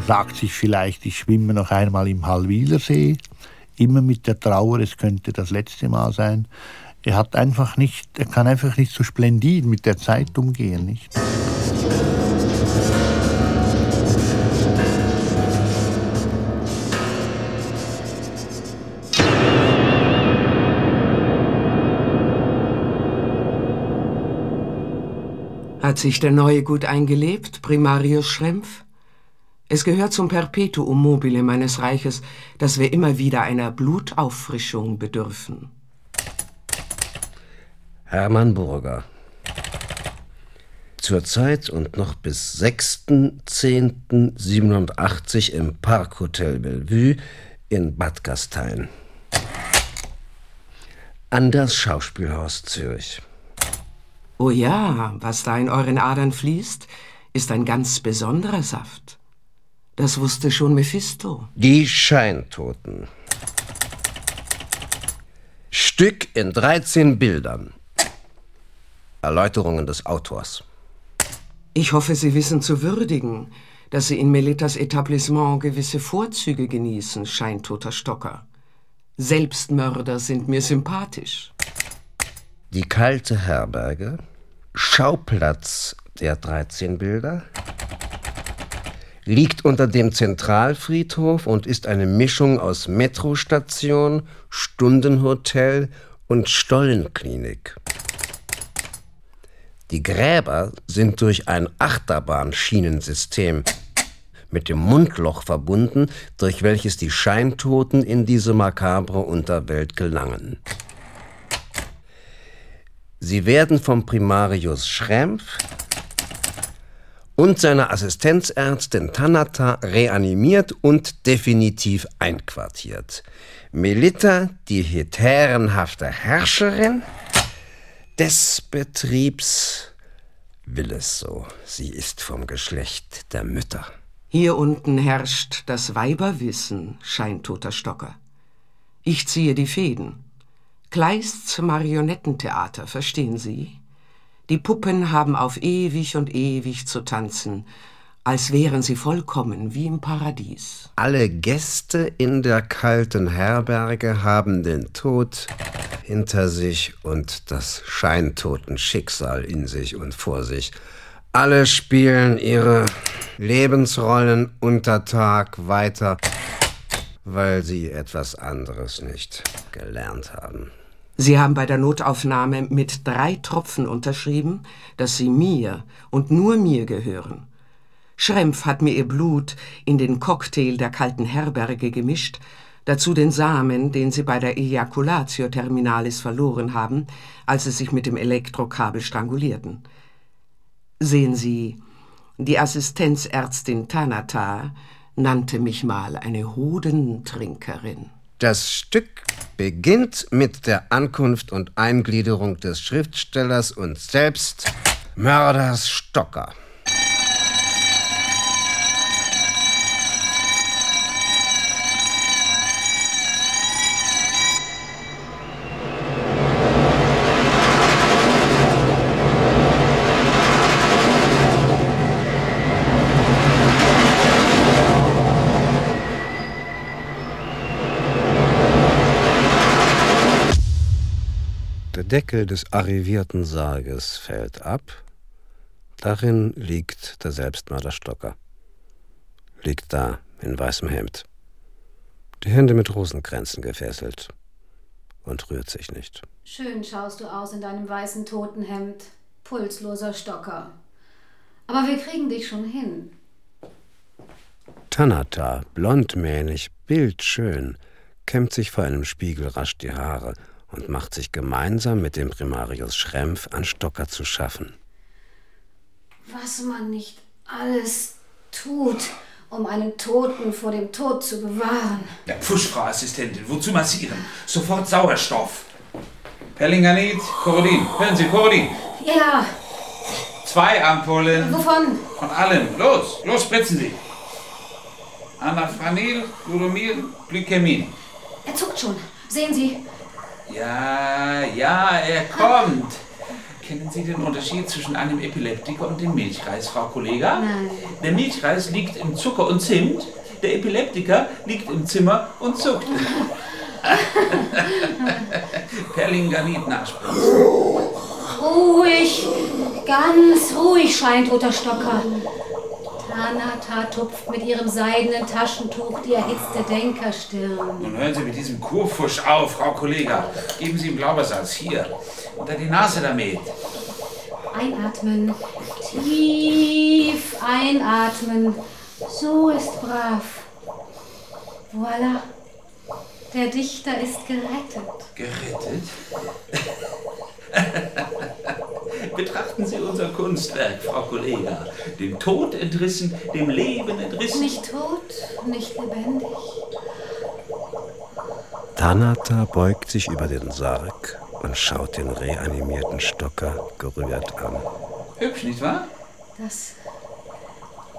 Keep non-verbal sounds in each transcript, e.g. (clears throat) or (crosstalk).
Er sagt sich vielleicht, ich schwimme noch einmal im Hallwilersee, immer mit der Trauer, es könnte das letzte Mal sein. Er hat einfach nicht, er kann einfach nicht so splendid mit der Zeit umgehen, nicht? Hat sich der Neue gut eingelebt, Primarius Schrempf? Es gehört zum Perpetuum mobile meines Reiches, dass wir immer wieder einer Blutauffrischung bedürfen. Hermann Burger. Zurzeit und noch bis 6.10.87 im Parkhotel Bellevue in Bad Gastein. An das Schauspielhaus Zürich. Oh ja, was da in euren Adern fließt, ist ein ganz besonderer Saft. Das wusste schon Mephisto. Die Scheintoten. Stück in 13 Bildern. Erläuterungen des Autors. Ich hoffe, Sie wissen zu würdigen, dass Sie in Melitas Etablissement gewisse Vorzüge genießen, scheintoter Stocker. Selbstmörder sind mir sympathisch. Die kalte Herberge, Schauplatz der 13 Bilder, liegt unter dem Zentralfriedhof und ist eine Mischung aus Metrostation, Stundenhotel und Stollenklinik. Die Gräber sind durch ein Achterbahnschienensystem mit dem Mundloch verbunden, durch welches die Scheintoten in diese makabre Unterwelt gelangen. Sie werden vom Primarius Schrempf und seiner Assistenzärztin Tanata reanimiert und definitiv einquartiert. Melita, die hetärenhafte Herrscherin des Betriebs, will es so. Sie ist vom Geschlecht der Mütter. Hier unten herrscht das Weiberwissen, scheintoter Stocker. Ich ziehe die Fäden. Kleists Marionettentheater, verstehen Sie? Die Puppen haben auf ewig und ewig zu tanzen, als wären sie vollkommen wie im Paradies. Alle Gäste in der kalten Herberge haben den Tod hinter sich und das scheintoten Schicksal in sich und vor sich. Alle spielen ihre Lebensrollen unter Tag weiter, weil sie etwas anderes nicht gelernt haben. Sie haben bei der Notaufnahme mit drei Tropfen unterschrieben, dass Sie mir und nur mir gehören. Schrempf hat mir ihr Blut in den Cocktail der kalten Herberge gemischt, dazu den Samen, den Sie bei der Ejaculatio Terminalis verloren haben, als Sie sich mit dem Elektrokabel strangulierten. Sehen Sie, die Assistenzärztin Tanata nannte mich mal eine Hodentrinkerin. Das Stück beginnt mit der Ankunft und Eingliederung des Schriftstellers und selbst Mörders Stocker. Deckel des arrivierten Sarges fällt ab. Darin liegt der Selbstmörder Stocker. Liegt da in weißem Hemd. Die Hände mit Rosenkränzen gefesselt. Und rührt sich nicht. Schön schaust du aus in deinem weißen Totenhemd, pulsloser Stocker. Aber wir kriegen dich schon hin. Tanata, blondmähnig, bildschön, kämmt sich vor einem Spiegel rasch die Haare und macht sich gemeinsam mit dem Primarius Schrempf an Stocker zu schaffen. Was man nicht alles tut, um einen Toten vor dem Tod zu bewahren. Ja, Pfusch, Frau Assistentin, wozu massieren? Sofort Sauerstoff. Perlinganit, Korodin. Hören Sie, Korodin. Ja. Zwei Ampullen. Wovon? Von allem. Los, los, spritzen Sie. Anafranil, Gluromil, Glykämin. Er zuckt schon. Sehen Sie, ja, ja, er kommt. Kennen Sie den Unterschied zwischen einem Epileptiker und dem Milchreis, Frau Kollega? Nein. Der Milchreis liegt im Zucker und Zimt, der Epileptiker liegt im Zimmer und zuckt. (laughs) Perlinganit nachspritzen. Ruhig, ganz ruhig, scheintoter Stocker. Tanata tupft mit ihrem seidenen Taschentuch die erhitzte Denkerstirn. Nun hören Sie mit diesem Kurfusch auf, Frau Kollega. Geben Sie ihm Blaubeersalz. Hier, unter die Nase damit. Einatmen, tief einatmen. So ist brav. Voila, der Dichter ist gerettet. Gerettet? (laughs) Betrachten Sie unser Kunstwerk, Frau Kollega. Dem Tod entrissen, dem Leben entrissen. Nicht tot, nicht lebendig. Tanata beugt sich über den Sarg und schaut den reanimierten Stocker gerührt an. Hübsch, nicht wahr? Das.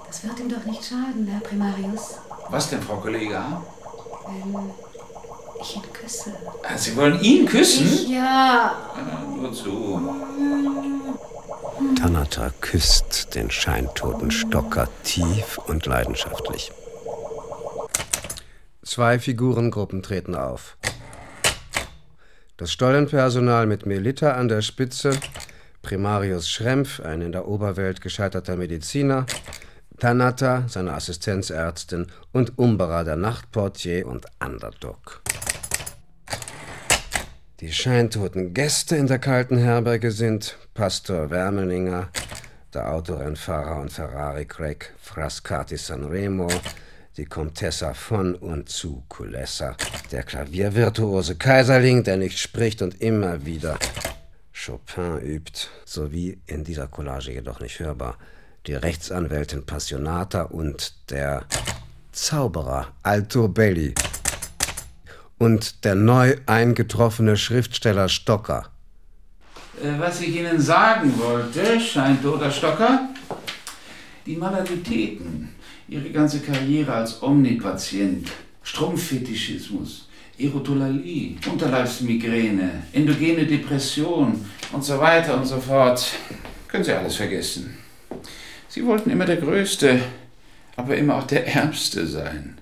Das wird ihm doch nicht schaden, Herr Primarius, Was denn, Frau Kollega? wenn ich ihn küsse. Sie wollen ihn küssen? Ja, Ah, Nur zu. Tanata küsst den scheintoten Stocker tief und leidenschaftlich. Zwei Figurengruppen treten auf. Das Stollenpersonal mit Melita an der Spitze, Primarius Schrempf, ein in der Oberwelt gescheiterter Mediziner, Tanata, seine Assistenzärztin und Umbera, der Nachtportier und Underdog. Die scheintoten Gäste in der kalten Herberge sind Pastor Wermelinger, der Autorennfahrer und Ferrari-Crack Frascati Sanremo, die Comtessa von und zu Kulessa, der Klaviervirtuose Kaiserling, der nicht spricht und immer wieder Chopin übt, sowie in dieser Collage jedoch nicht hörbar, die Rechtsanwältin Passionata und der Zauberer Alto Belli und der neu eingetroffene Schriftsteller Stocker. Äh, Was ich Ihnen sagen wollte, scheint oder Stocker, die Maladitäten, Ihre ganze Karriere als Omnipatient, Strumpffetischismus, Erotolalie, Unterleibsmigräne, endogene Depression und so weiter und so fort, können Sie alles vergessen. Sie wollten immer der Größte, aber immer auch der Ärmste sein.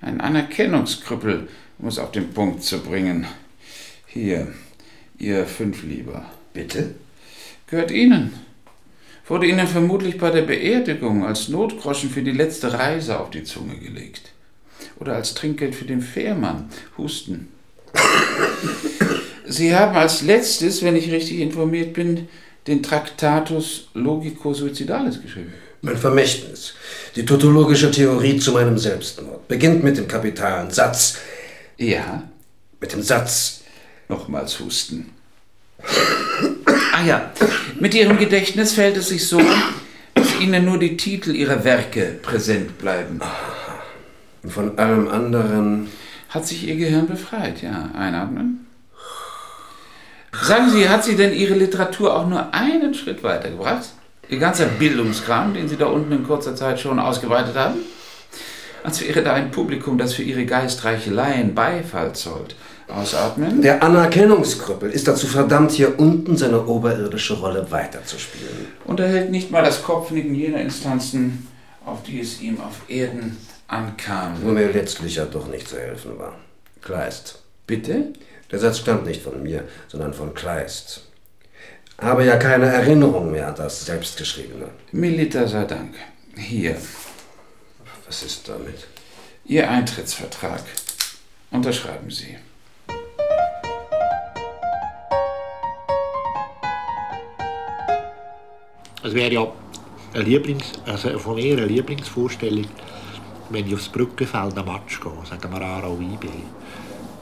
Ein Anerkennungskrüppel, um es auf den Punkt zu bringen. Hier, Ihr Fünflieber. Bitte? Gehört Ihnen. Wurde Ihnen vermutlich bei der Beerdigung als Notgroschen für die letzte Reise auf die Zunge gelegt. Oder als Trinkgeld für den Fährmann. Husten. (coughs) Sie haben als letztes, wenn ich richtig informiert bin, den Traktatus Logico Suicidalis geschrieben. Mein Vermächtnis, die tautologische Theorie zu meinem Selbstmord, beginnt mit dem kapitalen Satz, Ja, mit dem Satz, nochmals Husten. Ah ja, mit Ihrem Gedächtnis fällt es sich so, dass Ihnen nur die Titel Ihrer Werke präsent bleiben. von allem anderen, Hat sich Ihr Gehirn befreit, ja. Einatmen. Sagen Sie, hat Sie denn Ihre Literatur auch nur einen Schritt weitergebracht? Ihr ganzer Bildungskram, den Sie da unten in kurzer Zeit schon ausgeweitet haben? Als wäre da ein Publikum, das für Ihre Geistreicheleien Beifall zollt. Ausatmen. der Anerkennungskrüppel ist dazu verdammt, hier unten seine oberirdische Rolle weiterzuspielen. Und er hält nicht mal das Kopfnicken jener Instanzen, auf die es ihm auf Erden ankam. Wo mir letztlich ja doch nicht zu helfen war. Kleist. Bitte? Der Satz stammt nicht von mir, sondern von Kleist. Habe ja keine Erinnerung mehr an das Selbstgeschriebene. Milita sei Dank. Hier, Was ist damit? Ihr Eintrittsvertrag. Unterschreiben Sie. Es wäre ja eine Lieblings, also von mir eine Lieblingsvorstellung, wenn ich aufs Brückenfeld am Match gehe, sagen wir Aarau IB,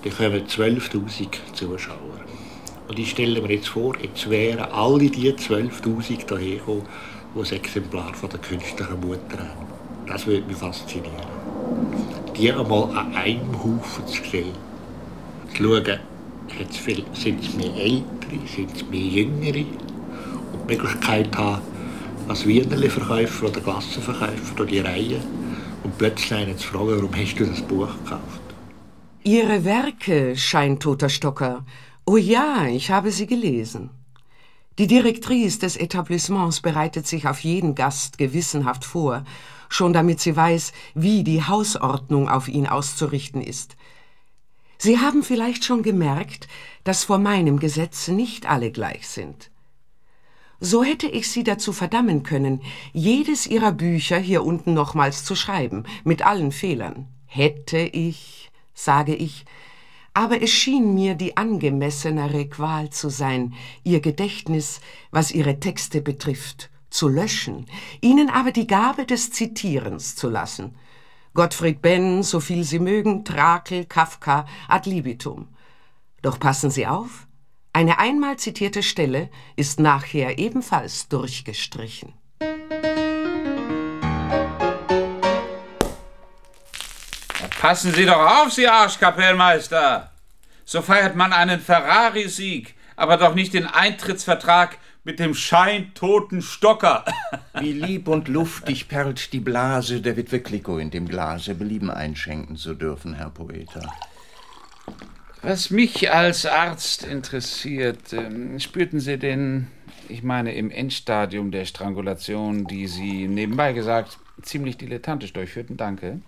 dann kommen 12'000 Zuschauer. Und ich stelle mir jetzt vor, jetzt wären alle die 12'000 hierher gekommen, die das Exemplar von der künstlichen Mutter haben. Das würde mich faszinieren. Die einmal an einem Haufen zu sehen. Zu schauen, sind es mehr Ältere, sind es mehr Jüngere, und die Möglichkeit haben, als Wienerli-Verkäufer oder Gassenverkäufer durch die Reihe und plötzlich einen zu fragen, warum hast du das Buch gekauft? Ihre Werke, scheintoter Stocker. Oh ja, ich habe sie gelesen. Die Direktrice des Etablissements bereitet sich auf jeden Gast gewissenhaft vor, schon damit sie weiß, wie die Hausordnung auf ihn auszurichten ist. Sie haben vielleicht schon gemerkt, dass vor meinem Gesetz nicht alle gleich sind. So hätte ich Sie dazu verdammen können, jedes Ihrer Bücher hier unten nochmals zu schreiben, mit allen Fehlern. Hätte ich, sage ich, aber es schien mir die angemessenere Qual zu sein, Ihr Gedächtnis, was Ihre Texte betrifft, zu löschen, Ihnen aber die Gabe des Zitierens zu lassen. Gottfried Benn, so viel Sie mögen, Trakel, Kafka, ad libitum. Doch passen Sie auf, eine einmal zitierte Stelle ist nachher ebenfalls durchgestrichen. Passen Sie doch auf, Sie Arschkapellmeister! So feiert man einen Ferrari-Sieg, aber doch nicht den Eintrittsvertrag mit dem scheintoten Stocker. (laughs) Wie lieb und luftig perlt die Blase der Witwe Klicko in dem Glase, Belieben einschenken zu dürfen, Herr Poeter. Was mich als Arzt interessiert, ähm, spürten Sie denn, ich meine im Endstadium der Strangulation, die Sie nebenbei gesagt ziemlich dilettantisch durchführten, danke,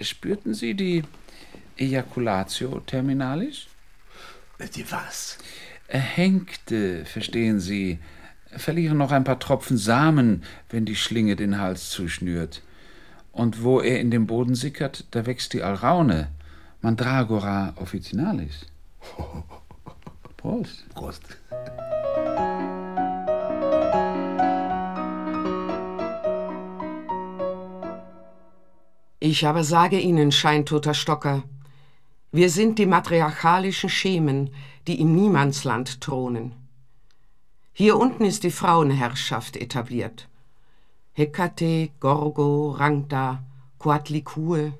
spürten Sie die Ejaculatio terminalis? Die was? Erhängte, verstehen Sie, verlieren noch ein paar Tropfen Samen, wenn die Schlinge den Hals zuschnürt. Und wo er in den Boden sickert, da wächst die Alraune. Mandragora officinalis. (laughs) Prost. Prost. Ich aber sage Ihnen, scheintoter Stocker, wir sind die matriarchalischen Schemen, die im Niemandsland thronen. Hier unten ist die Frauenherrschaft etabliert. Hekate, Gorgo, Rangda, Coatlicue,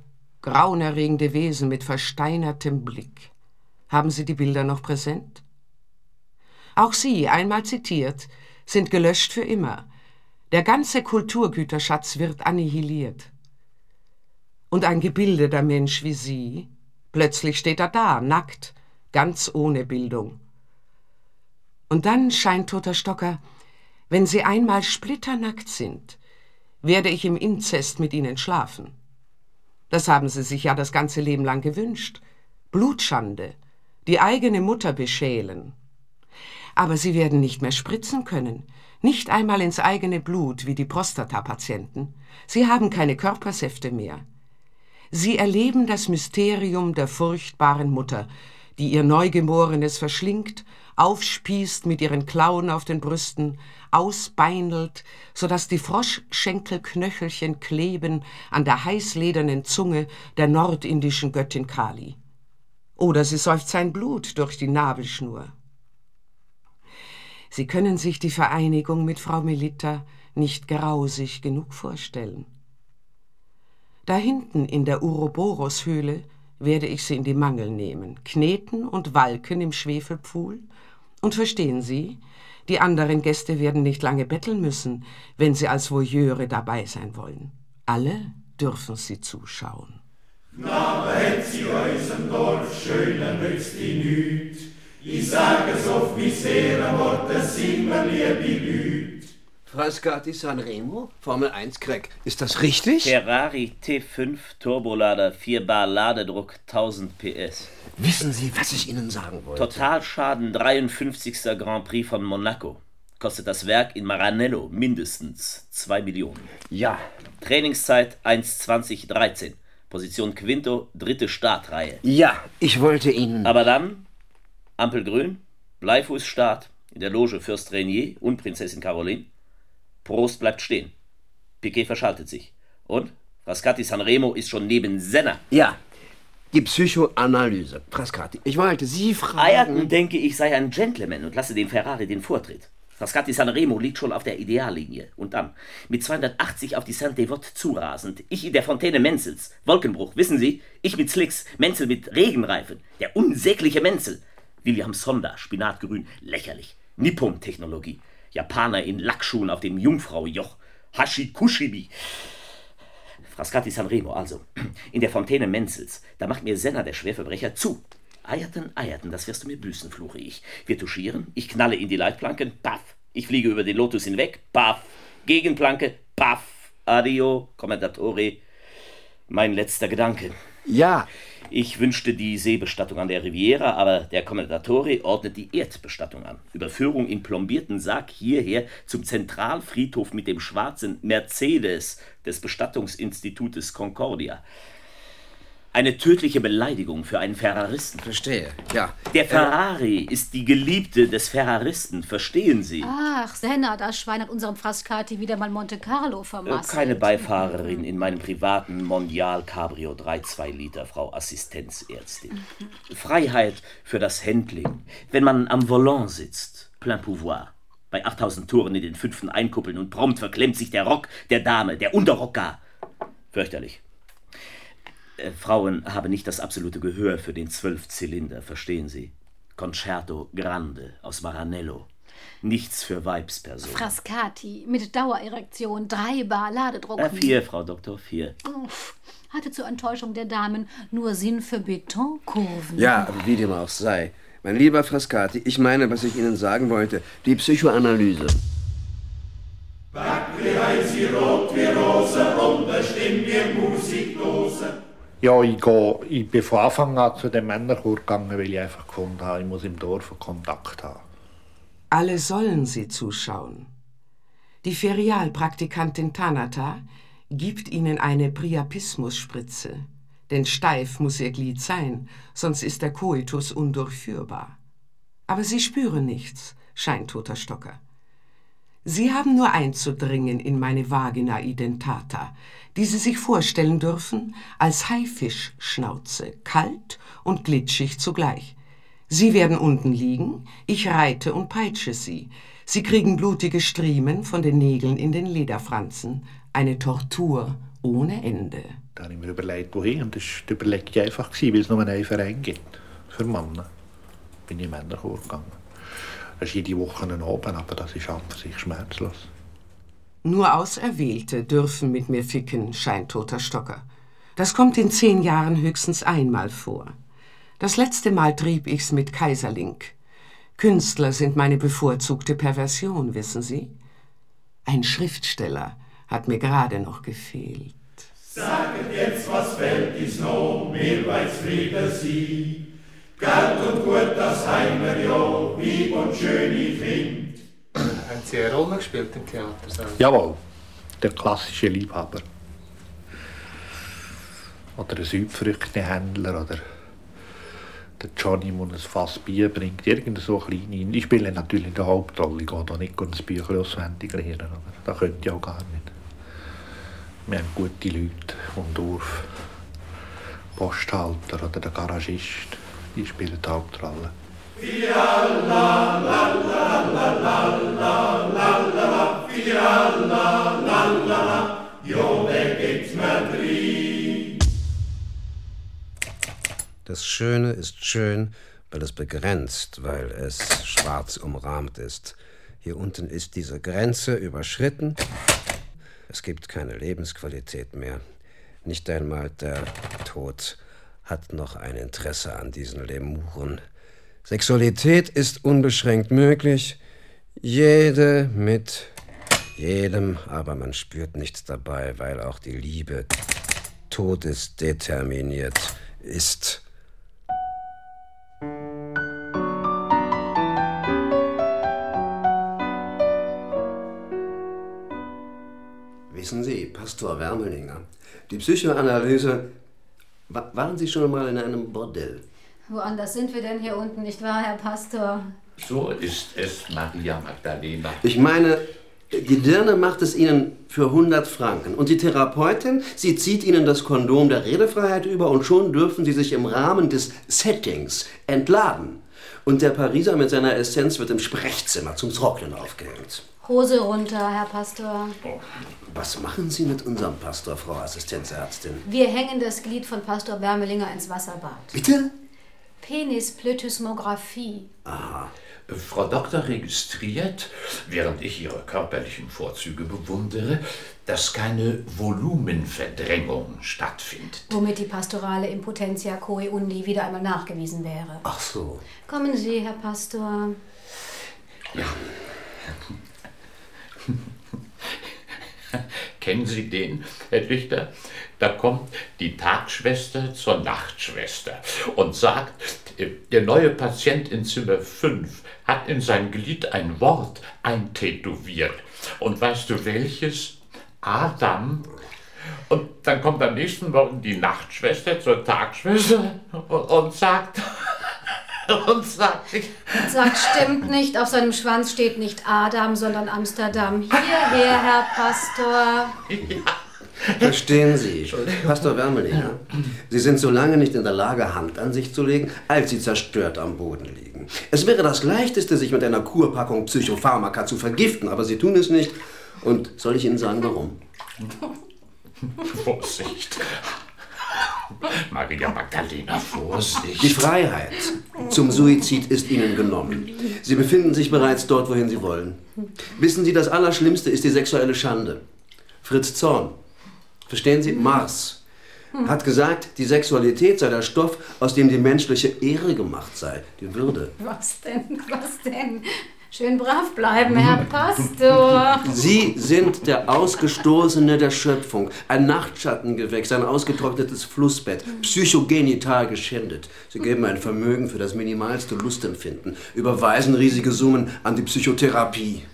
grauenerregende Wesen mit versteinertem Blick. Haben Sie die Bilder noch präsent? Auch sie, einmal zitiert, sind gelöscht für immer. Der ganze Kulturgüterschatz wird annihiliert. Und ein gebildeter Mensch wie Sie, plötzlich steht er da, nackt, ganz ohne Bildung. Und dann, scheintoter Stocker, wenn Sie einmal splitternackt sind, werde ich im Inzest mit Ihnen schlafen. Das haben sie sich ja das ganze Leben lang gewünscht. Blutschande, die eigene Mutter beschälen. Aber sie werden nicht mehr spritzen können, nicht einmal ins eigene Blut wie die Prostatapatienten. Sie haben keine Körpersäfte mehr. Sie erleben das Mysterium der furchtbaren Mutter, die ihr Neugeborenes verschlingt, aufspießt mit ihren Klauen auf den Brüsten, ausbeinelt, so dass die Froschschenkelknöchelchen kleben an der heißledernen Zunge der nordindischen Göttin Kali. Oder sie säuft sein Blut durch die Nabelschnur. Sie können sich die Vereinigung mit Frau Melitta nicht grausig genug vorstellen. Da hinten in der Uroboros-Höhle werde ich sie in die Mangel nehmen, kneten und walken im Schwefelpfuhl. Und verstehen Sie, die anderen Gäste werden nicht lange betteln müssen, wenn sie als Voyeure dabei sein wollen. Alle dürfen sie zuschauen. Na, hat sie unserem Dorf schöner nützt die nüt. Ich sage es oft wie sehr, Worte sind mir liebe Lüt. Frascati Sanremo, Formel 1 Crack. Ist das richtig? Ferrari T5 Turbolader, 4 Bar Ladedruck, 1000 PS. Wissen Sie, was ich Ihnen sagen wollte? Totalschaden 53. Grand Prix von Monaco. Kostet das Werk in Maranello mindestens 2 Millionen. Ja. Trainingszeit 1.20.13. Position Quinto, dritte Startreihe. Ja, ich wollte Ihnen. Aber dann Ampel grün, Bleifußstart in der Loge Fürst Renier und Prinzessin Caroline. Prost bleibt stehen. Piquet verschaltet sich. Und? Frascati Sanremo ist schon neben Senna. Ja, die Psychoanalyse. Frascati, ich wollte Sie fragen... Eierton denke ich sei ein Gentleman und lasse dem Ferrari den Vortritt. Frascati Sanremo liegt schon auf der Ideallinie. Und dann, mit 280 auf die Saint-Devote zurasend, ich in der Fontäne Menzels, Wolkenbruch, wissen Sie, ich mit Slicks, Menzel mit Regenreifen, der unsägliche Menzel. William Sonda, Spinatgrün, lächerlich. Nippon-Technologie. Japaner in Lackschuhen auf dem Jungfraujoch. Hashikushibi. Frascati Sanremo, also. (clears throat) In der Fontäne Menzels. Da macht mir Senna, der Schwerverbrecher, zu. Eierten, eierten, das wirst du mir büßen, fluche ich. Wir touchieren, ich knalle in die Leitplanken, paff. Ich fliege über den Lotus hinweg, paff. Gegenplanke, paff. Adio, Commendatore. Mein letzter Gedanke. Ja. Ich wünschte die Seebestattung an der Riviera, aber der Commendatore ordnet die Erdbestattung an. Überführung in plombierten Sarg hierher zum Zentralfriedhof mit dem schwarzen Mercedes des Bestattungsinstitutes Concordia. Eine tödliche Beleidigung für einen Ferraristen. Verstehe, ja. Der Ferrari ist die Geliebte des Ferraristen, verstehen Sie? Ach, Senna, das Schwein hat unserem Frascati wieder mal Monte Carlo Äh, vermasselt. Keine Beifahrerin in meinem privaten Mondial Cabrio 3,2 Liter, Frau Assistenzärztin. Freiheit für das Handling. Wenn man am Volant sitzt, plein pouvoir. Bei 8000 Toren in den fünften Einkuppeln und prompt verklemmt sich der Rock der Dame, der Unterrock gar. Fürchterlich. Äh, Frauen haben nicht das absolute Gehör für den Zwölfzylinder, verstehen Sie? Concerto Grande aus Maranello. Nichts für Weibspersonen. Frascati mit Dauererektion, drei Bar Ladedruck. Äh, vier, Frau Doktor, vier. Uff, hatte zur Enttäuschung der Damen nur Sinn für Betonkurven. Ja, wie dem auch sei. Mein lieber Frascati, ich meine, was ich Ihnen sagen wollte, die Psychoanalyse. Wie rot wie Rose und eine Stimme wie Musikdose. Ja, ich, gehe, ich bin von Anfang an zu dem Männerchor gegangen, weil ich einfach gefunden habe, ich muss im Dorf Kontakt haben. Alle sollen sie zuschauen. Die Ferialpraktikantin Tanata gibt ihnen eine Priapismusspritze, denn steif muss ihr Glied sein, sonst ist der Koitus undurchführbar. Aber sie spüren nichts, scheintoter Stocker. Sie haben nur einzudringen in meine Vagina identata, die Sie sich vorstellen dürfen als Haifischschnauze, kalt und glitschig zugleich. Sie werden unten liegen, ich reite und peitsche Sie. Sie kriegen blutige Striemen von den Nägeln in den Lederfransen. Eine Tortur ohne Ende. Da habe ich mir überlegt, wohin. Und das war die Überlegung einfach, weil es nur einen Verein gibt für Männer. Bin ich Männerchor gegangen. Das ist jede Woche ein Abend, aber das ist an sich schmerzlos. Nur Auserwählte dürfen mit mir ficken, scheintoter Stocker. Das kommt in zehn Jahren höchstens einmal vor. Das letzte Mal trieb ich's mit Kaiserling. Künstler sind meine bevorzugte Perversion, wissen Sie? Ein Schriftsteller hat mir gerade noch gefehlt. Saget jetzt, was fällt is noch, mir weil's Friede sie. Geld und Gut, das heimer ja, Lieb und schöne Kind. Haben Sie eine Rolle gespielt im Theater selber? Jawohl, der klassische Liebhaber. Oder ein Südfrüchtehändler oder der Johnny, der ein Fass Bier bringt. Irgend so kleine. Ich spiele natürlich die Hauptrolle. Ich gehe da nicht ein Bücher auswendig lernen. Aber das könnte ich auch gar nicht. Wir haben gute Leute vom Dorf. Posthalter oder der Garagist. Die spielen die Hauptrolle. Das Schöne ist schön, weil es begrenzt, weil es schwarz umrahmt ist. Hier unten ist diese Grenze überschritten. Es gibt keine Lebensqualität mehr. Nicht einmal der Tod hat noch ein Interesse an diesen Lemuren. Sexualität ist unbeschränkt möglich. Jede mit jedem, aber man spürt nichts dabei, weil auch die Liebe todesdeterminiert ist. Wissen Sie, Pastor Wermelinger, die Psychoanalyse. Wa- Waren Sie schon mal in einem Bordell? Woanders sind wir denn hier unten, nicht wahr, Herr Pastor? So ist es, Maria Magdalena. Ich meine, die Dirne macht es Ihnen für 100 Franken. Und die Therapeutin, sie zieht Ihnen das Kondom der Redefreiheit über und schon dürfen Sie sich im Rahmen des Settings entladen. Und der Pariser mit seiner Essenz wird im Sprechzimmer zum Trocknen aufgehängt. Hose runter, Herr Pastor. Was machen Sie mit unserem Pastor, Frau Assistenzärztin? Wir hängen das Glied von Pastor Wermelinger ins Wasserbad. Bitte? Penisplethysmographie. Aha. Frau Doktor registriert, während ich Ihre körperlichen Vorzüge bewundere, dass keine Volumenverdrängung stattfindet. Womit die pastorale Impotentia coe undi wieder einmal nachgewiesen wäre. Ach so. Kommen Sie, Herr Pastor. Ja. (laughs) Kennen Sie den, Herr Dichter? Da kommt die Tagschwester zur Nachtschwester und sagt, der neue Patient in Zimmer 5 hat in sein Glied ein Wort eintätowiert. Und weißt du welches? Adam. Und dann kommt am nächsten Morgen die Nachtschwester zur Tagschwester und, (laughs) und sagt, und sagt, stimmt nicht, auf seinem Schwanz steht nicht Adam, sondern Amsterdam. Hierher, Herr Pastor. Verstehen Sie, Pastor Wermelinger, Sie sind so lange nicht in der Lage, Hand an sich zu legen, als Sie zerstört am Boden liegen. Es wäre das Leichteste, sich mit einer Kurpackung Psychopharmaka zu vergiften, aber Sie tun es nicht. Und soll ich Ihnen sagen, warum? (laughs) Vorsicht. Maria Magdalena, Vorsicht. Die Freiheit zum Suizid ist Ihnen genommen. Sie befinden sich bereits dort, wohin Sie wollen. Wissen Sie, das Allerschlimmste ist die sexuelle Schande. Fritz Zorn, verstehen Sie, Mars, hat gesagt, die Sexualität sei der Stoff, aus dem die menschliche Ehre gemacht sei, die Würde. Was denn, was denn? Schön brav bleiben, Herr Pastor. Sie sind der Ausgestoßene der Schöpfung, ein Nachtschattengewächs, ein ausgetrocknetes Flussbett, psychogenital geschändet. Sie geben ein Vermögen für das minimalste Lustempfinden, überweisen riesige Summen an die Psychotherapie.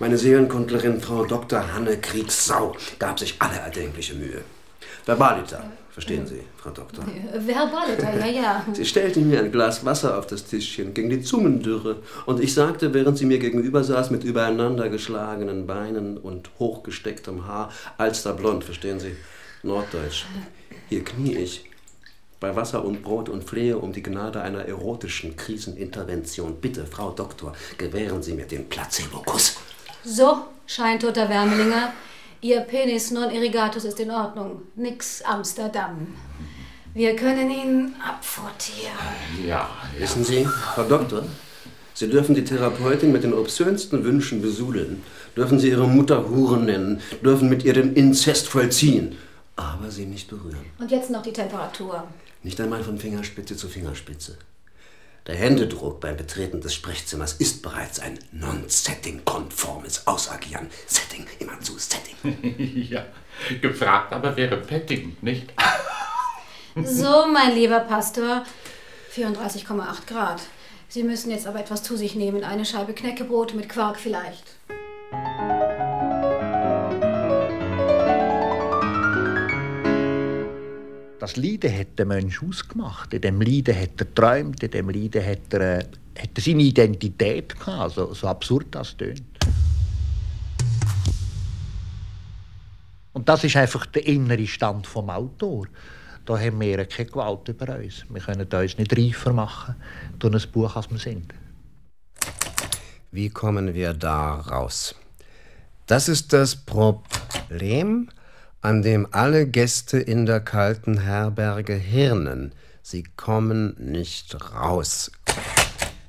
Meine Seelenkundlerin Frau Dr. Hanne Kriegssau gab sich alle erdenkliche Mühe. Verbalita, verstehen Sie, Frau Doktor? Verbaliter, ja, ja. Sie stellte mir ein Glas Wasser auf das Tischchen gegen die Zungendürre und ich sagte, während sie mir gegenüber saß mit übereinander geschlagenen Beinen und hochgestecktem Haar, alsterblond, verstehen Sie, norddeutsch. Hier knie ich bei Wasser und Brot und flehe um die Gnade einer erotischen Krisenintervention. Bitte, Frau Doktor, gewähren Sie mir den Placebo-Kuss. So, scheintoter Wärmelinger. Ihr Penis non irrigatus ist in Ordnung. Nix Amsterdam. Wir können ihn abfortieren. Ja, Wissen Sie, Frau Doktor, Sie dürfen die Therapeutin mit den obszönsten Wünschen besudeln, dürfen Sie Ihre Mutter Huren nennen, dürfen mit ihr den Inzest vollziehen, aber sie nicht berühren. Und jetzt noch die Temperatur. Nicht einmal von Fingerspitze zu Fingerspitze. Der Händedruck beim Betreten des Sprechzimmers ist bereits ein non-setting-konformes Ausagieren. Setting, immer zu Setting. (laughs) ja, gefragt aber wäre Petting, nicht? (laughs) So, mein lieber Pastor. 34,8 Grad. Sie müssen jetzt aber etwas zu sich nehmen. Eine Scheibe Knäckebrot mit Quark vielleicht. Das Leiden hat der Mensch ausgemacht. In dem Leiden hat er geträumt, in dem Leiden hat er, äh, hat er seine Identität gehabt, so, so absurd das tönt. Und das ist einfach der innere Stand vom Autor. Da haben wir keine Gewalt über uns. Wir können uns nicht reifer machen durch ein Buch, als wir sind. Wie kommen wir da raus? Das ist das Problem, an dem alle Gäste in der kalten Herberge hirnen. Sie kommen nicht raus.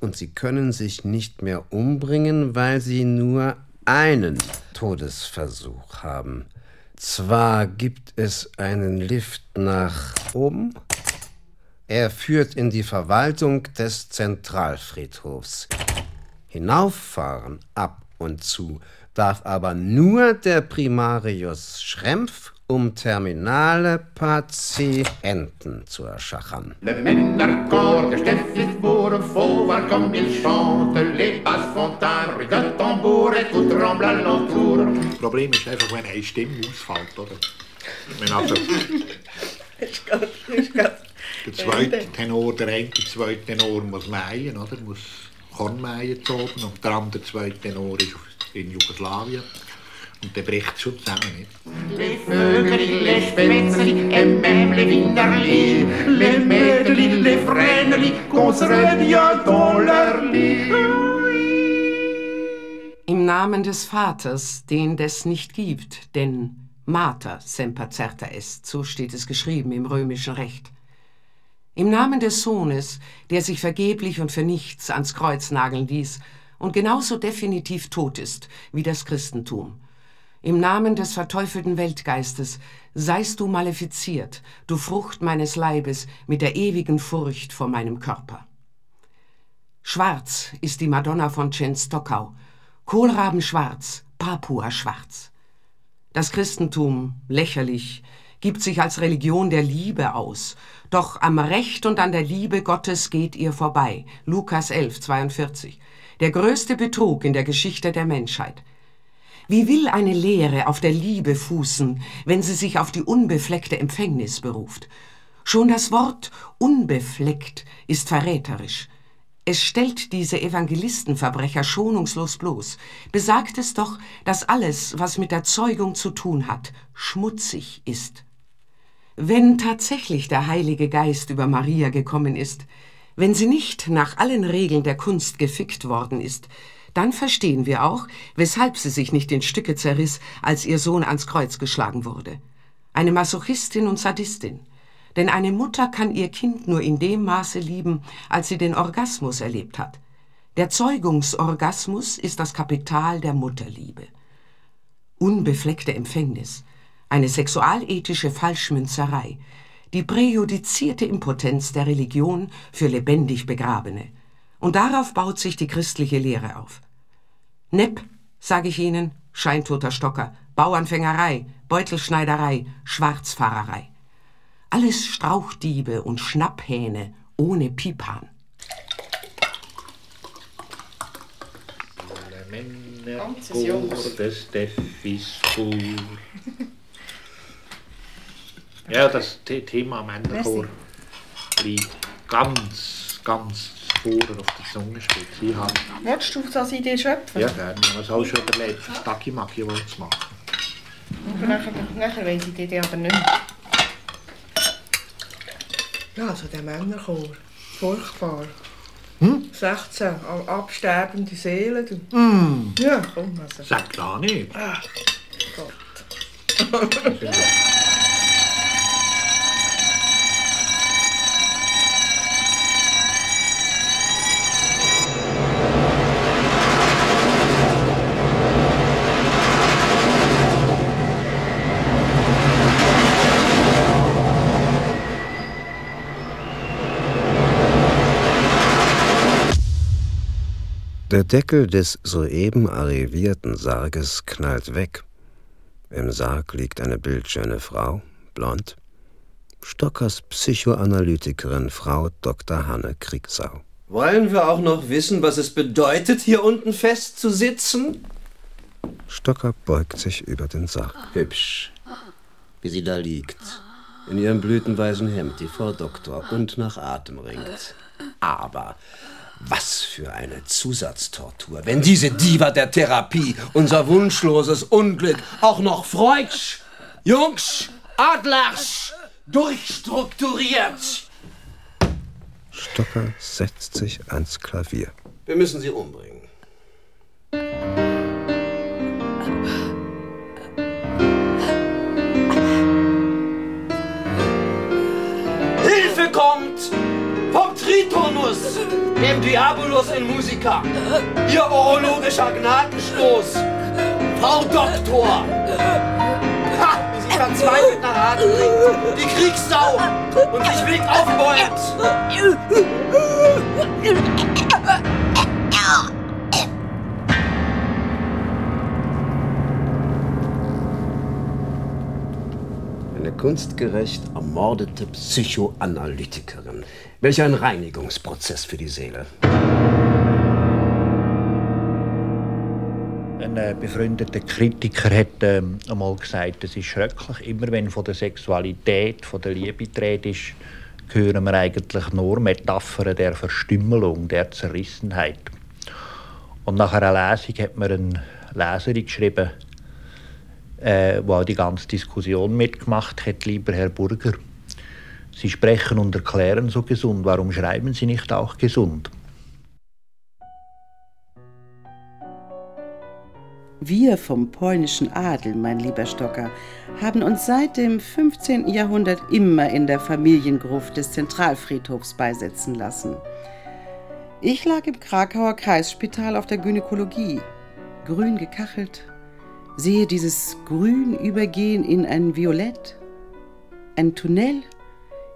Und sie können sich nicht mehr umbringen, weil sie nur einen Todesversuch haben. Zwar gibt es einen Lift nach oben, er führt in die Verwaltung des Zentralfriedhofs. Hinauffahren ab und zu darf aber nur der Primarius Schrempf, um terminale Patienten zu erschachern. Le Ménarcor de Steffisbourg, Fauvoir comme il chante, les basses fontaines, rue de tambour et tout tremble alentour. Das Problem ist einfach, wenn eine Stimme ausfällt, oder? Wenn also (laughs) der zweite Tenor, der eine zweite Tenor muss mähen, oder? Muss Korn mähen zu oben und der andere zweite Tenor ist in Jugoslawien. Und der bricht schon zusammen, nicht? Les Vögeli, les Spätzli, et même Winderli, les Mädeli, les Fräneli, qu'on dans leur lit. Im Namen des Vaters, den des nicht gibt, denn Mater semper certa est, so steht es geschrieben im römischen Recht. Im Namen des Sohnes, der sich vergeblich und für nichts ans Kreuz nageln ließ und genauso definitiv tot ist wie das Christentum. Im Namen des verteufelten Weltgeistes seist du malefiziert, du Frucht meines Leibes, mit der ewigen Furcht vor meinem Körper. Schwarz ist die Madonna von Częstochow, Kohlrabenschwarz, Papua-schwarz. Das Christentum, lächerlich, gibt sich als Religion der Liebe aus, doch am Recht und an der Liebe Gottes geht ihr vorbei. Lukas 11, 42. Der größte Betrug in der Geschichte der Menschheit. Wie will eine Lehre auf der Liebe fußen, wenn sie sich auf die unbefleckte Empfängnis beruft? Schon das Wort unbefleckt ist verräterisch. Es stellt diese Evangelistenverbrecher schonungslos bloß. Besagt es doch, dass alles, was mit der Zeugung zu tun hat, schmutzig ist. Wenn tatsächlich der Heilige Geist über Maria gekommen ist, wenn sie nicht nach allen Regeln der Kunst gefickt worden ist, dann verstehen wir auch, weshalb sie sich nicht in Stücke zerriss, als ihr Sohn ans Kreuz geschlagen wurde. Eine Masochistin und Sadistin. Denn eine Mutter kann ihr Kind nur in dem Maße lieben, als sie den Orgasmus erlebt hat. Der Zeugungsorgasmus ist das Kapital der Mutterliebe. Unbefleckte Empfängnis, eine sexualethische Falschmünzerei, die präjudizierte Impotenz der Religion für lebendig Begrabene. Und darauf baut sich die christliche Lehre auf. Nepp, sage ich Ihnen, scheintoter Stocker, Bauernfängerei, Beutelschneiderei, Schwarzfahrerei. Alles Strauchdiebe und Schnapphähne ohne Pipan. Jungs. des Steffis Spur. (laughs) Ja, das The Thema Männerchor liegt ganz, ganz vorne auf der Zungenspitze. Ich habe Wolltest du das Idee schöpfen? ja gerne, ich habe es auch schon überlegt, für Stacki Maki zu machen. Aber nachher, nachher weiss ich die Idee aber nicht mehr. Ja, also der Männerchor. Furchtbar. Hm? 16 ab- absterbende Seelen. Du. Hm. Ja, komm also. Sag gar nicht. Ach Gott. Der Deckel des soeben arrivierten Sarges knallt weg. Im Sarg liegt eine bildschöne Frau, blond. Stockers Psychoanalytikerin Frau Dr. Hanne Kriegsau. Wollen wir auch noch wissen, was es bedeutet, hier unten festzusitzen? Stocker beugt sich über den Sarg. Hübsch, wie sie da liegt. In ihrem blütenweißen Hemd, die Frau Doktor, und nach Atem ringt. Aber was für eine Zusatztortur, wenn diese Diva der Therapie unser wunschloses Unglück auch noch Freudsch, Jungs, Adlersch durchstrukturiert. Stocker setzt sich ans Klavier. Wir müssen sie umbringen. Hilfe kommt Tritonus, dem Diabolus in Musica. Ihr orologischer Gnadenstoß. Frau Doktor. Ha, wie sie verzweifelt nach Atem ringt. Die Kriegssau und sich wild aufbäumt. Eine kunstgerecht ermordete Psychoanalytikerin. Welch ein Reinigungsprozess für die Seele. Ein äh, befreundeter Kritiker hat ähm, einmal gesagt, es ist schrecklich, immer wenn von der Sexualität, von der Liebe die Rede ist, hören wir eigentlich nur Metaphern der Verstümmelung, der Zerrissenheit. Und nach einer Lesung hat mir eine Leserin geschrieben, äh, wo auch die ganze Diskussion mitgemacht hat, lieber Herr Burger. Sie sprechen und erklären so gesund, warum schreiben Sie nicht auch gesund? Wir vom polnischen Adel, mein lieber Stocker, haben uns seit dem 15. Jahrhundert immer in der Familiengruft des Zentralfriedhofs beisetzen lassen. Ich lag im Krakauer Kreisspital auf der Gynäkologie, grün gekachelt, sehe dieses Grün übergehen in ein Violett, ein Tunnel.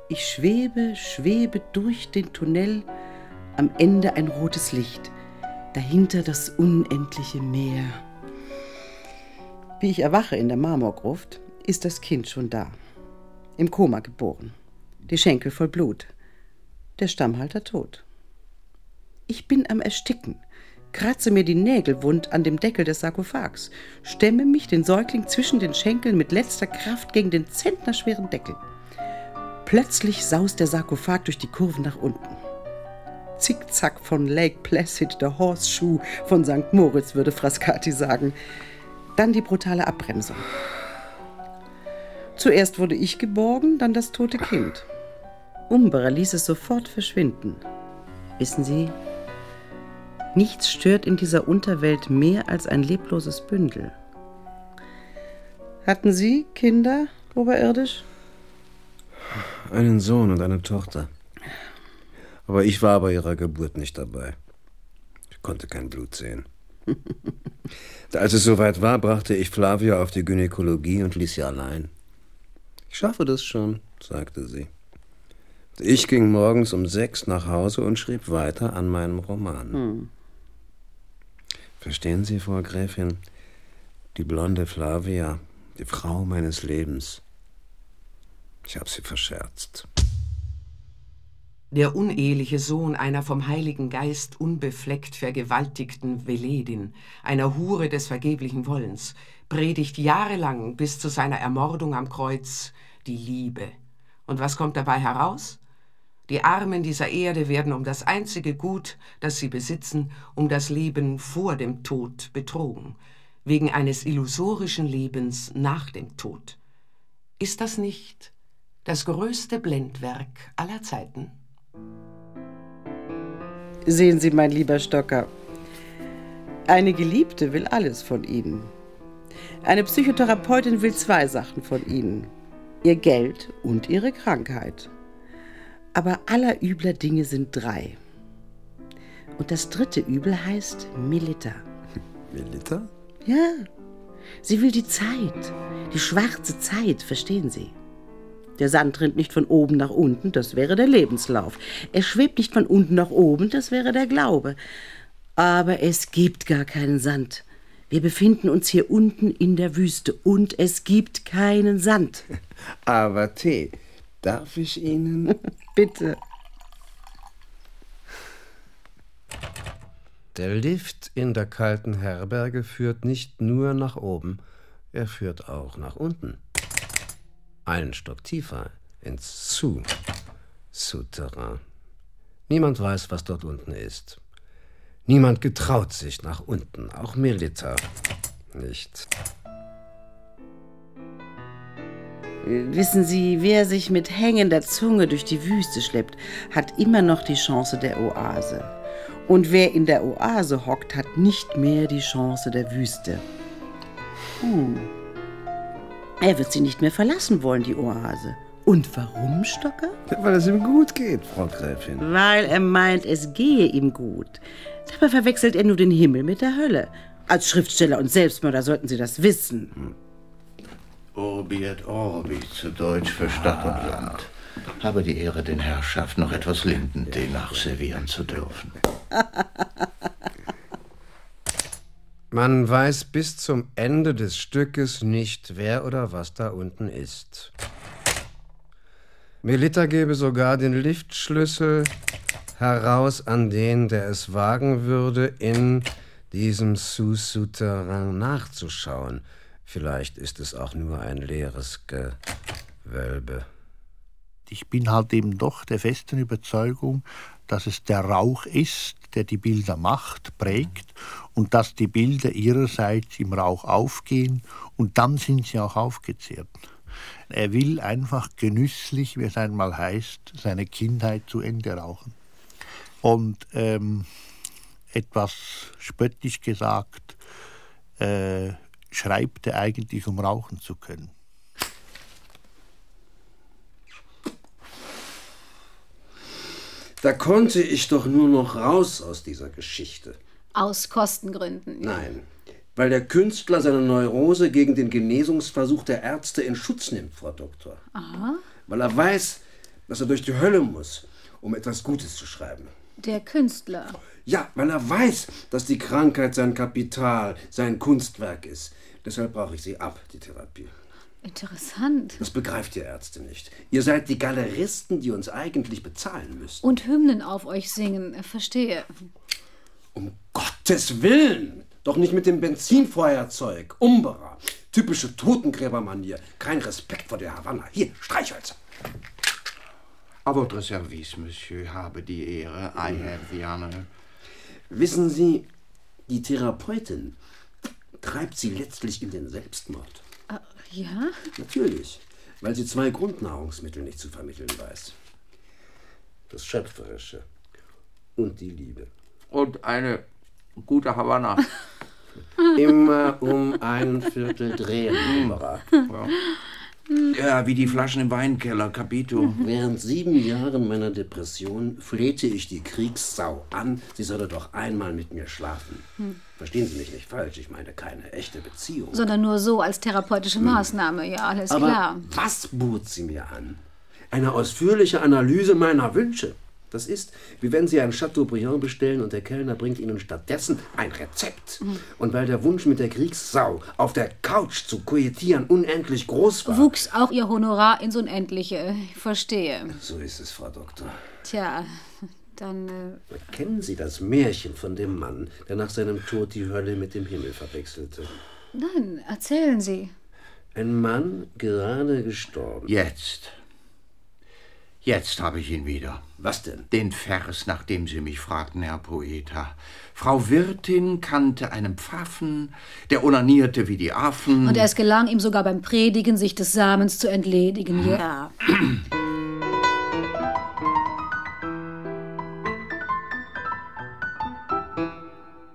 Ich schwebe, schwebe durch den Tunnel, am Ende ein rotes Licht, dahinter das unendliche Meer. Wie ich erwache in der Marmorgruft, ist das Kind schon da. Im Koma geboren. Die Schenkel voll Blut. Der Stammhalter tot. Ich bin am Ersticken, kratze mir die Nägel wund an dem Deckel des Sarkophags, stemme mich den Säugling zwischen den Schenkeln mit letzter Kraft gegen den zentnerschweren Deckel. Plötzlich saust der Sarkophag durch die Kurven nach unten. Zickzack von Lake Placid, der Horseshoe von St. Moritz, würde Frascati sagen. Dann die brutale Abbremsung. Zuerst wurde ich geborgen, dann das tote Kind. Umbra ließ es sofort verschwinden. Wissen Sie, nichts stört in dieser Unterwelt mehr als ein lebloses Bündel. Hatten Sie Kinder oberirdisch? Einen Sohn und eine Tochter. Aber ich war bei ihrer Geburt nicht dabei. Ich konnte kein Blut sehen. (laughs) Als es soweit war, brachte ich Flavia auf die Gynäkologie und ließ sie allein. Ich schaffe das schon, sagte sie. Ich ging morgens um sechs nach Hause und schrieb weiter an meinem Roman. Hm. Verstehen Sie, Frau Gräfin, die blonde Flavia, die Frau meines Lebens. Ich habe sie verscherzt. Der uneheliche Sohn einer vom Heiligen Geist unbefleckt vergewaltigten Veledin, einer Hure des vergeblichen Wollens, predigt jahrelang bis zu seiner Ermordung am Kreuz die Liebe. Und was kommt dabei heraus? Die Armen dieser Erde werden um das einzige Gut, das sie besitzen, um das Leben vor dem Tod betrogen, wegen eines illusorischen Lebens nach dem Tod. Ist das nicht das größte Blendwerk aller Zeiten? Sehen Sie, mein lieber Stocker, eine Geliebte will alles von Ihnen. Eine Psychotherapeutin will zwei Sachen von Ihnen. Ihr Geld und Ihre Krankheit. Aber aller übler Dinge sind drei. Und das dritte Übel heißt Melita. Melita? Ja. Sie will die Zeit, die schwarze Zeit, verstehen Sie? Der Sand rinnt nicht von oben nach unten, das wäre der Lebenslauf. Er schwebt nicht von unten nach oben, das wäre der Glaube. Aber es gibt gar keinen Sand. Wir befinden uns hier unten in der Wüste und es gibt keinen Sand. (laughs) Aber Tee, darf ich Ihnen? (laughs) Bitte. Der Lift in der kalten Herberge führt nicht nur nach oben, er führt auch nach unten einen Stock tiefer ins Su, Souterrain. Niemand weiß, was dort unten ist. Niemand getraut sich nach unten, auch Melita nicht. Wissen Sie, wer sich mit hängender Zunge durch die Wüste schleppt, hat immer noch die Chance der Oase. Und wer in der Oase hockt, hat nicht mehr die Chance der Wüste. Hm. Er wird sie nicht mehr verlassen wollen, die Oase. Und warum, Stocker? Weil es ihm gut geht, Frau Gräfin. Weil er meint, es gehe ihm gut. Dabei verwechselt er nur den Himmel mit der Hölle. Als Schriftsteller und Selbstmörder sollten Sie das wissen. Hm. Orbi et Orbi, zu Deutsch für Stadt und Land. Habe die Ehre, den Herrschaft noch etwas Lindentee nachservieren zu dürfen. (laughs) Man weiß bis zum Ende des Stückes nicht, wer oder was da unten ist. Melita gebe sogar den Liftschlüssel heraus an den, der es wagen würde, in diesem Sous-Souterrain nachzuschauen. Vielleicht ist es auch nur ein leeres Gewölbe. Ich bin halt eben doch der festen Überzeugung, dass es der Rauch ist, der die Bilder macht, prägt und dass die Bilder ihrerseits im Rauch aufgehen und dann sind sie auch aufgezehrt. Er will einfach genüsslich, wie es einmal heißt, seine Kindheit zu Ende rauchen. Und ähm, etwas spöttisch gesagt, äh, schreibt er eigentlich, um rauchen zu können. Da konnte ich doch nur noch raus aus dieser Geschichte. Aus Kostengründen. Nein, weil der Künstler seine Neurose gegen den Genesungsversuch der Ärzte in Schutz nimmt, Frau Doktor. Aha. Weil er weiß, dass er durch die Hölle muss, um etwas Gutes zu schreiben. Der Künstler. Ja, weil er weiß, dass die Krankheit sein Kapital, sein Kunstwerk ist. Deshalb brauche ich sie ab, die Therapie. Interessant. Das begreift ihr Ärzte nicht. Ihr seid die Galeristen, die uns eigentlich bezahlen müssen. Und Hymnen auf euch singen. Verstehe. Um Gottes Willen! Doch nicht mit dem Benzinfeuerzeug. Umberer. Typische Totengräbermanier. Kein Respekt vor der Havanna. Hier, Streichhölzer. À votre service, Monsieur. Habe die Ehre. I have the honor. Wissen Sie, die Therapeutin treibt sie letztlich in den Selbstmord. Äh, ja? Natürlich, weil sie zwei Grundnahrungsmittel nicht zu vermitteln weiß. Das Schöpferische und die Liebe. Und eine gute Havanna. (laughs) (laughs) Immer um ein Viertel drehen, Umberer. Ja. Ja, wie die Flaschen im Weinkeller, Capito. Während sieben Jahren meiner Depression flehte ich die Kriegssau an, sie solle doch einmal mit mir schlafen. Hm. Verstehen Sie mich nicht falsch, ich meine keine echte Beziehung. Sondern nur so als therapeutische Maßnahme. Ja, alles Aber klar. was bot sie mir an? Eine ausführliche Analyse meiner Wünsche. Das ist, wie wenn Sie ein Chateaubriand bestellen und der Kellner bringt Ihnen stattdessen ein Rezept. Mhm. Und weil der Wunsch mit der Kriegssau auf der Couch zu koetieren unendlich groß war. Wuchs auch Ihr Honorar ins Unendliche. Ich verstehe. So ist es, Frau Doktor. Tja, dann. Äh, Kennen Sie das Märchen von dem Mann, der nach seinem Tod die Hölle mit dem Himmel verwechselte? nein, erzählen Sie. Ein Mann, gerade gestorben. Jetzt. Jetzt habe ich ihn wieder. Was denn? Den Vers, nach dem Sie mich fragten, Herr Poeta. Frau Wirtin kannte einen Pfaffen, der onanierte wie die Affen. Und es gelang ihm sogar beim Predigen, sich des Samens zu entledigen. Ja. (clears throat)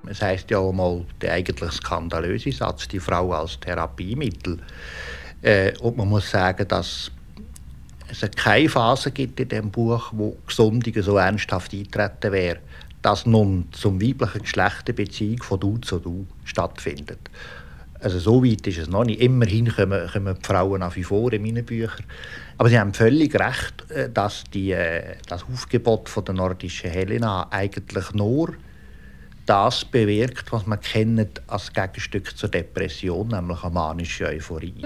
Es heißt ja auch mal der eigentlich skandalöse Satz, die Frau als Therapiemittel. Äh, und man muss sagen, dass es keine Phase gibt in dem Buch, wo Gesundung so ernsthaft eintreten wäre, dass nun zum weiblichen Geschlecht eine Beziehung von du zu du stattfindet. Also so weit ist es noch nicht. Immerhin kommen, kommen die Frauen nach wie vor in meinen Büchern. Aber Sie haben völlig recht, äh, dass die, äh, das Aufgebot von der nordischen Helena eigentlich nur das bewirkt, was man kennt als Gegenstück zur Depression, nämlich eine manische Euphorie.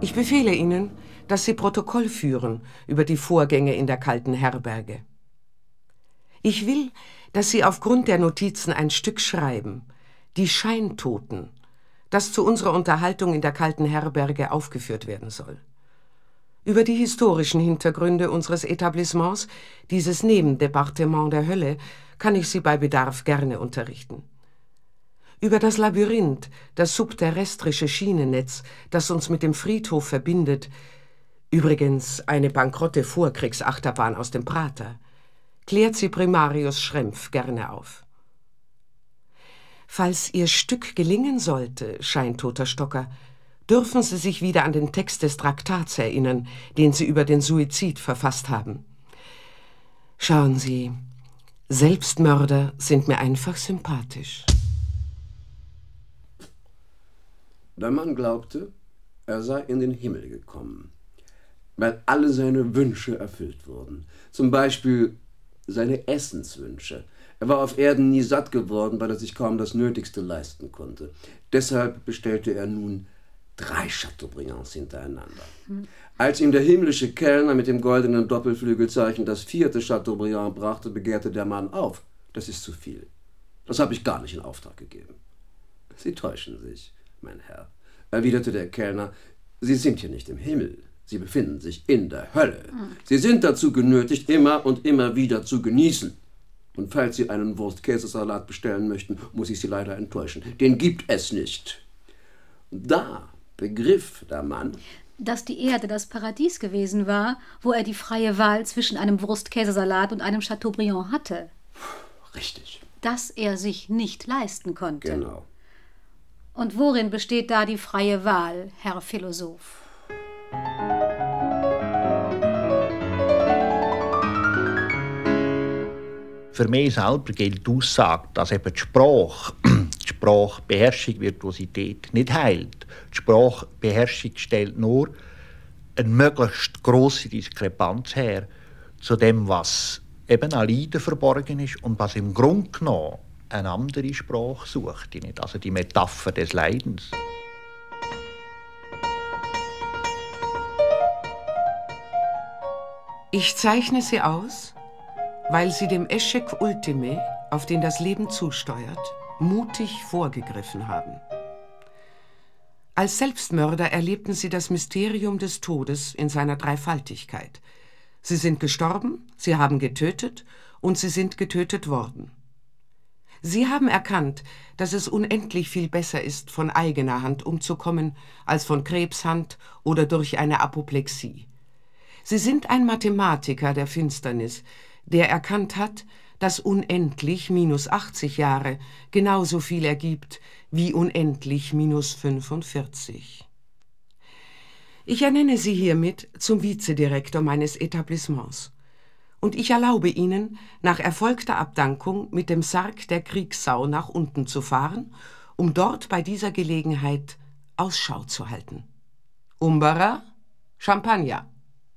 Ich befehle Ihnen, dass Sie Protokoll führen über die Vorgänge in der kalten Herberge. Ich will, dass Sie aufgrund der Notizen ein Stück schreiben, die Scheintoten, das zu unserer Unterhaltung in der kalten Herberge aufgeführt werden soll. Über die historischen Hintergründe unseres Etablissements, dieses Nebendepartement der Hölle, kann ich Sie bei Bedarf gerne unterrichten. Über das Labyrinth, das subterrestrische Schienennetz, das uns mit dem Friedhof verbindet, übrigens eine bankrotte Vorkriegsachterbahn aus dem Prater, klärt sie Primarius Schrempf gerne auf. Falls Ihr Stück gelingen sollte, scheintoter Stocker, dürfen Sie sich wieder an den Text des Traktats erinnern, den Sie über den Suizid verfasst haben. Schauen Sie, Selbstmörder sind mir einfach sympathisch. Der Mann glaubte, er sei in den Himmel gekommen, weil alle seine Wünsche erfüllt wurden. Zum Beispiel seine Essenswünsche. Er war auf Erden nie satt geworden, weil er sich kaum das Nötigste leisten konnte. Deshalb bestellte er nun drei Chateaubriands hintereinander. Als ihm der himmlische Kellner mit dem goldenen Doppelflügelzeichen das vierte Chateaubriand brachte, begehrte der Mann auf. Das ist zu viel. Das habe ich gar nicht in Auftrag gegeben. Sie täuschen sich, mein Herr, erwiderte der Kellner. Sie sind hier nicht im Himmel. Sie befinden sich in der Hölle. Sie sind dazu genötigt, immer und immer wieder zu genießen. Und falls Sie einen Wurst-Käsesalat bestellen möchten, muss ich Sie leider enttäuschen. Den gibt es nicht. Da begriff der Mann, dass die Erde das Paradies gewesen war, wo er die freie Wahl zwischen einem Wurst-Käsesalat und einem Chateaubriand hatte. Richtig. Das er sich nicht leisten konnte. Genau. Und worin besteht da die freie Wahl, Herr Philosoph? Für mich selber gilt die Aussage, dass eben die Sprache, die Sprachbeherrschung Virtuosität nicht heilt. Die Sprachbeherrschung stellt nur eine möglichst große Diskrepanz her zu dem, was eben an Leiden verborgen ist und was im Grunde genommen eine andere Sprache sucht, also die Metapher des Leidens. Ich zeichne sie aus, weil sie dem Eschek Ultime, auf den das Leben zusteuert, mutig vorgegriffen haben. Als Selbstmörder erlebten sie das Mysterium des Todes in seiner Dreifaltigkeit. Sie sind gestorben, sie haben getötet und sie sind getötet worden. Sie haben erkannt, dass es unendlich viel besser ist, von eigener Hand umzukommen, als von Krebshand oder durch eine Apoplexie. Sie sind ein Mathematiker der Finsternis, der erkannt hat, dass unendlich minus 80 Jahre genauso viel ergibt wie unendlich minus 45. Ich ernenne Sie hiermit zum Vizedirektor meines Etablissements. Und ich erlaube Ihnen, nach erfolgter Abdankung mit dem Sarg der Kriegssau nach unten zu fahren, um dort bei dieser Gelegenheit Ausschau zu halten. Umbara, Champagner.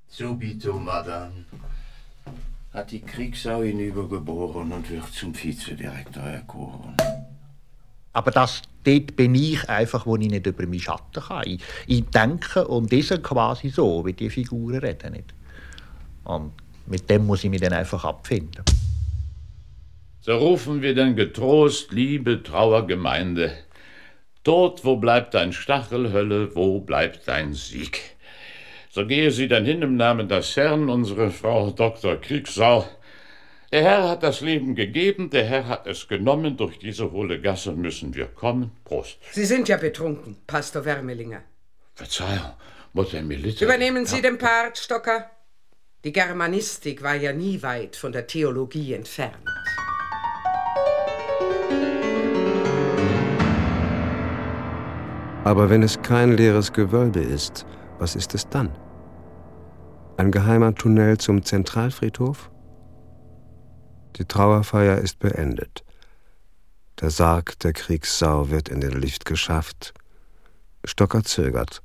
Subito, Madame. Hat die Kriegssau ihn übergeboren und wird zum Vizedirektor erkoren. Aber das, dort bin ich einfach, wo ich nicht über meinen Schatten kann. Ich, ich denke und diese quasi so, wie die Figuren reden. Nicht? Und mit dem muss ich mich dann einfach abfinden. So rufen wir denn getrost, liebe Trauergemeinde. Dort, wo bleibt dein Stachel, Hölle, wo bleibt dein Sieg? So gehe sie dann hin im Namen des Herrn, unsere Frau Dr. Kriegssau. Der Herr hat das Leben gegeben, der Herr hat es genommen, durch diese hohle Gasse müssen wir kommen. Prost. Sie sind ja betrunken, Pastor Wermelinger. Verzeihung, Mutter Melita. Übernehmen Sie den Part, Stocker. Die Germanistik war ja nie weit von der Theologie entfernt. Aber wenn es kein leeres Gewölbe ist, was ist es dann? Ein geheimer Tunnel zum Zentralfriedhof? Die Trauerfeier ist beendet. Der Sarg der Kriegssau wird in den Lift geschafft. Stocker zögert,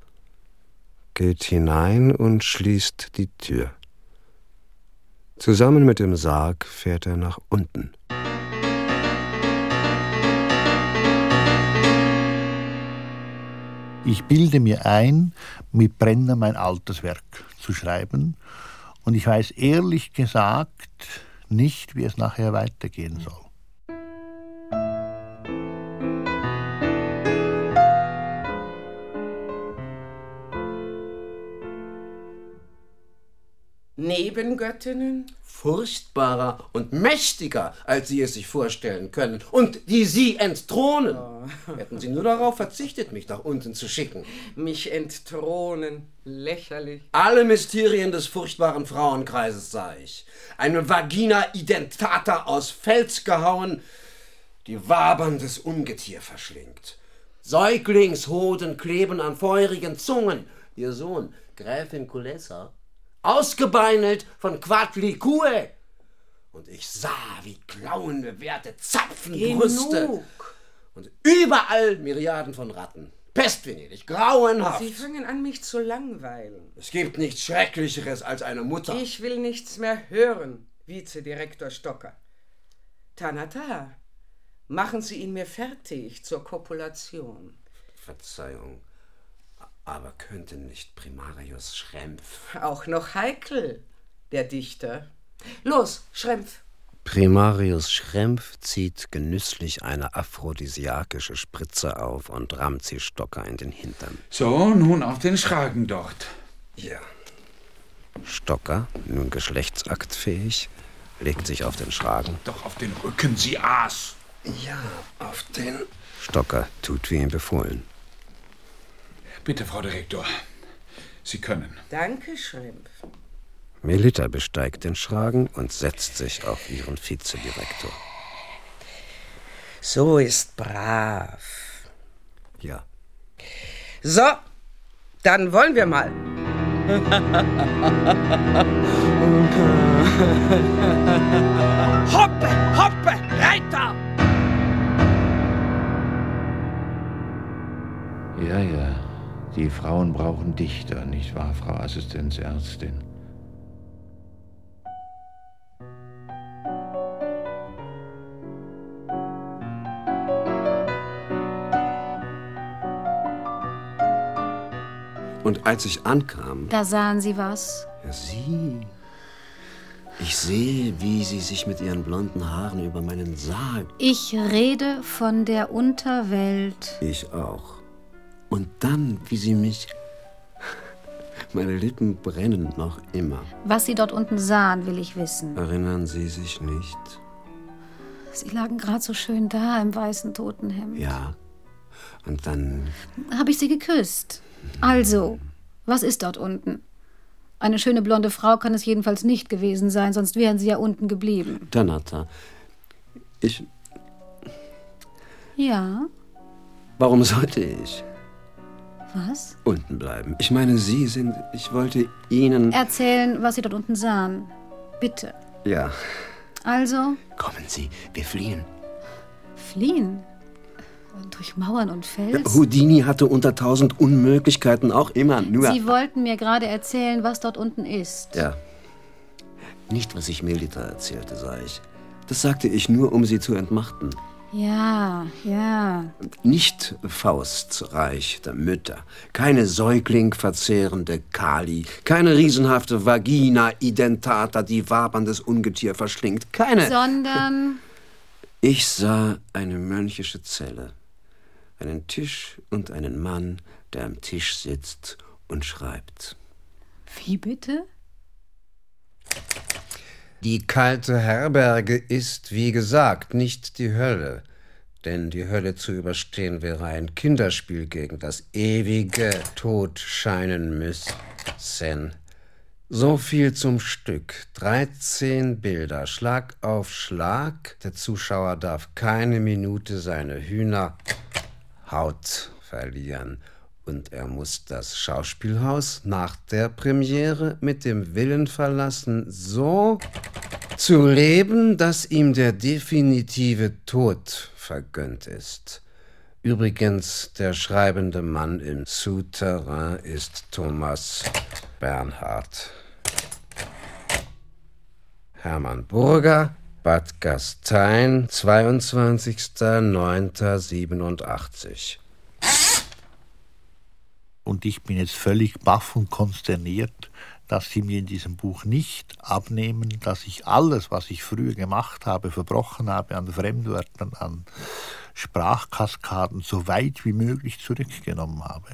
geht hinein und schließt die Tür. Zusammen mit dem Sarg fährt er nach unten. Ich bilde mir ein, mit Brenner mein altes Werk zu schreiben. Und ich weiß ehrlich gesagt nicht, wie es nachher weitergehen soll. Nebengöttinnen? Furchtbarer und mächtiger, als Sie es sich vorstellen können. Und die Sie entthronen. Oh. Hätten Sie nur darauf verzichtet, mich nach unten zu schicken. Mich entthronen. Lächerlich. Alle Mysterien des furchtbaren Frauenkreises sah ich. Eine Vagina identata aus Fels gehauen, die waberndes Ungetier verschlingt. Säuglingshoden kleben an feurigen Zungen. Ihr Sohn, Gräfin Kulessa, ausgebeinelt von Quadlicue. Und ich sah, wie klauenbewehrte Zapfenbrüste. Genug. Und überall Myriaden von Ratten. Pest, Venedig, grauenhaft. Sie fangen an, mich zu langweilen. Es gibt nichts Schrecklicheres als eine Mutter. Ich will nichts mehr hören, Vizedirektor Stocker. Tanata, machen Sie ihn mir fertig zur Kopulation. Verzeihung, aber könnte nicht Primarius Schrempf... Auch noch heikel, der Dichter. Los, Schrempf. Primarius Schrempf zieht genüsslich eine aphrodisiakische Spritze auf und rammt sie Stocker in den Hintern. So, nun auf den Schragen dort. Ja. Stocker, nun geschlechtsaktfähig, legt sich auf den Schragen. Doch auf den Rücken, Sie Aas. Ja, auf den... Stocker tut wie ihm befohlen. Bitte, Frau Direktor. Sie können. Danke, Schrimp. Melita besteigt den Schragen und setzt sich auf ihren Vizedirektor. So ist brav. Ja. So, dann wollen wir mal. hoppe, hoppe, Reiter! Ja, ja. Die Frauen brauchen Dichter, nicht wahr, Frau Assistenzärztin? Und als ich ankam, Da sahen Sie was. ja, sie. Ich sehe, wie sie sich mit ihren blonden Haaren über meinen Sarg. Ich rede von der Unterwelt. Ich auch. Und dann, wie sie mich. (laughs) Meine Lippen brennen noch immer. Was Sie dort unten sahen, will ich wissen. Erinnern Sie sich nicht? Sie lagen gerade so schön da im weißen Totenhemd. Ja. Und dann. Habe ich Sie geküsst. Also, was ist dort unten? Eine schöne blonde Frau kann es jedenfalls nicht gewesen sein, sonst wären Sie ja unten geblieben. Donata. Ich. Ja, Warum sollte ich was? unten bleiben? Ich meine, Sie sind. Ich wollte Ihnen. Erzählen, was Sie dort unten sahen. Bitte. Ja. Also, Kommen Sie, wir fliehen. fliehen. Durch Mauern und Fels. Houdini hatte unter tausend Unmöglichkeiten auch immer nur. Sie wollten mir gerade erzählen, was dort unten ist. Ja. Nicht, was ich Melita erzählte, sah ich. Das sagte ich nur, um sie zu entmachten. Ja, ja. Nicht Faustreich der Mütter, keine säuglingverzehrende Kali, keine riesenhafte Vagina identata, die waberndes Ungetier verschlingt, keine. Sondern (laughs) Ich sah eine mönchische Zelle, einen Tisch und einen Mann, der am Tisch sitzt und schreibt. Wie bitte? Die kalte Herberge ist, wie gesagt, nicht die Hölle. Denn die Hölle zu überstehen wäre ein Kinderspiel gegen das ewige Tod scheinen müssen. So viel zum Stück. 13 Bilder, Schlag auf Schlag. Der Zuschauer darf keine Minute seine Hühnerhaut verlieren. Und er muss das Schauspielhaus nach der Premiere mit dem Willen verlassen, so zu leben, dass ihm der definitive Tod vergönnt ist. Übrigens, der schreibende Mann im Souterrain ist Thomas Bernhard. Hermann Burger, Bad Gastein, 22.09.87. Und ich bin jetzt völlig baff und konsterniert, dass sie mir in diesem Buch nicht abnehmen, dass ich alles, was ich früher gemacht habe, verbrochen habe an Fremdwörtern, an Sprachkaskaden, so weit wie möglich zurückgenommen habe.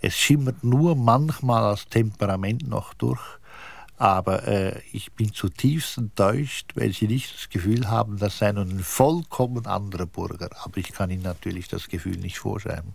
Es schimmert nur manchmal als Temperament noch durch, aber äh, ich bin zutiefst enttäuscht, weil sie nicht das Gefühl haben, das sei nun ein vollkommen anderer Burger. Aber ich kann ihnen natürlich das Gefühl nicht vorschreiben.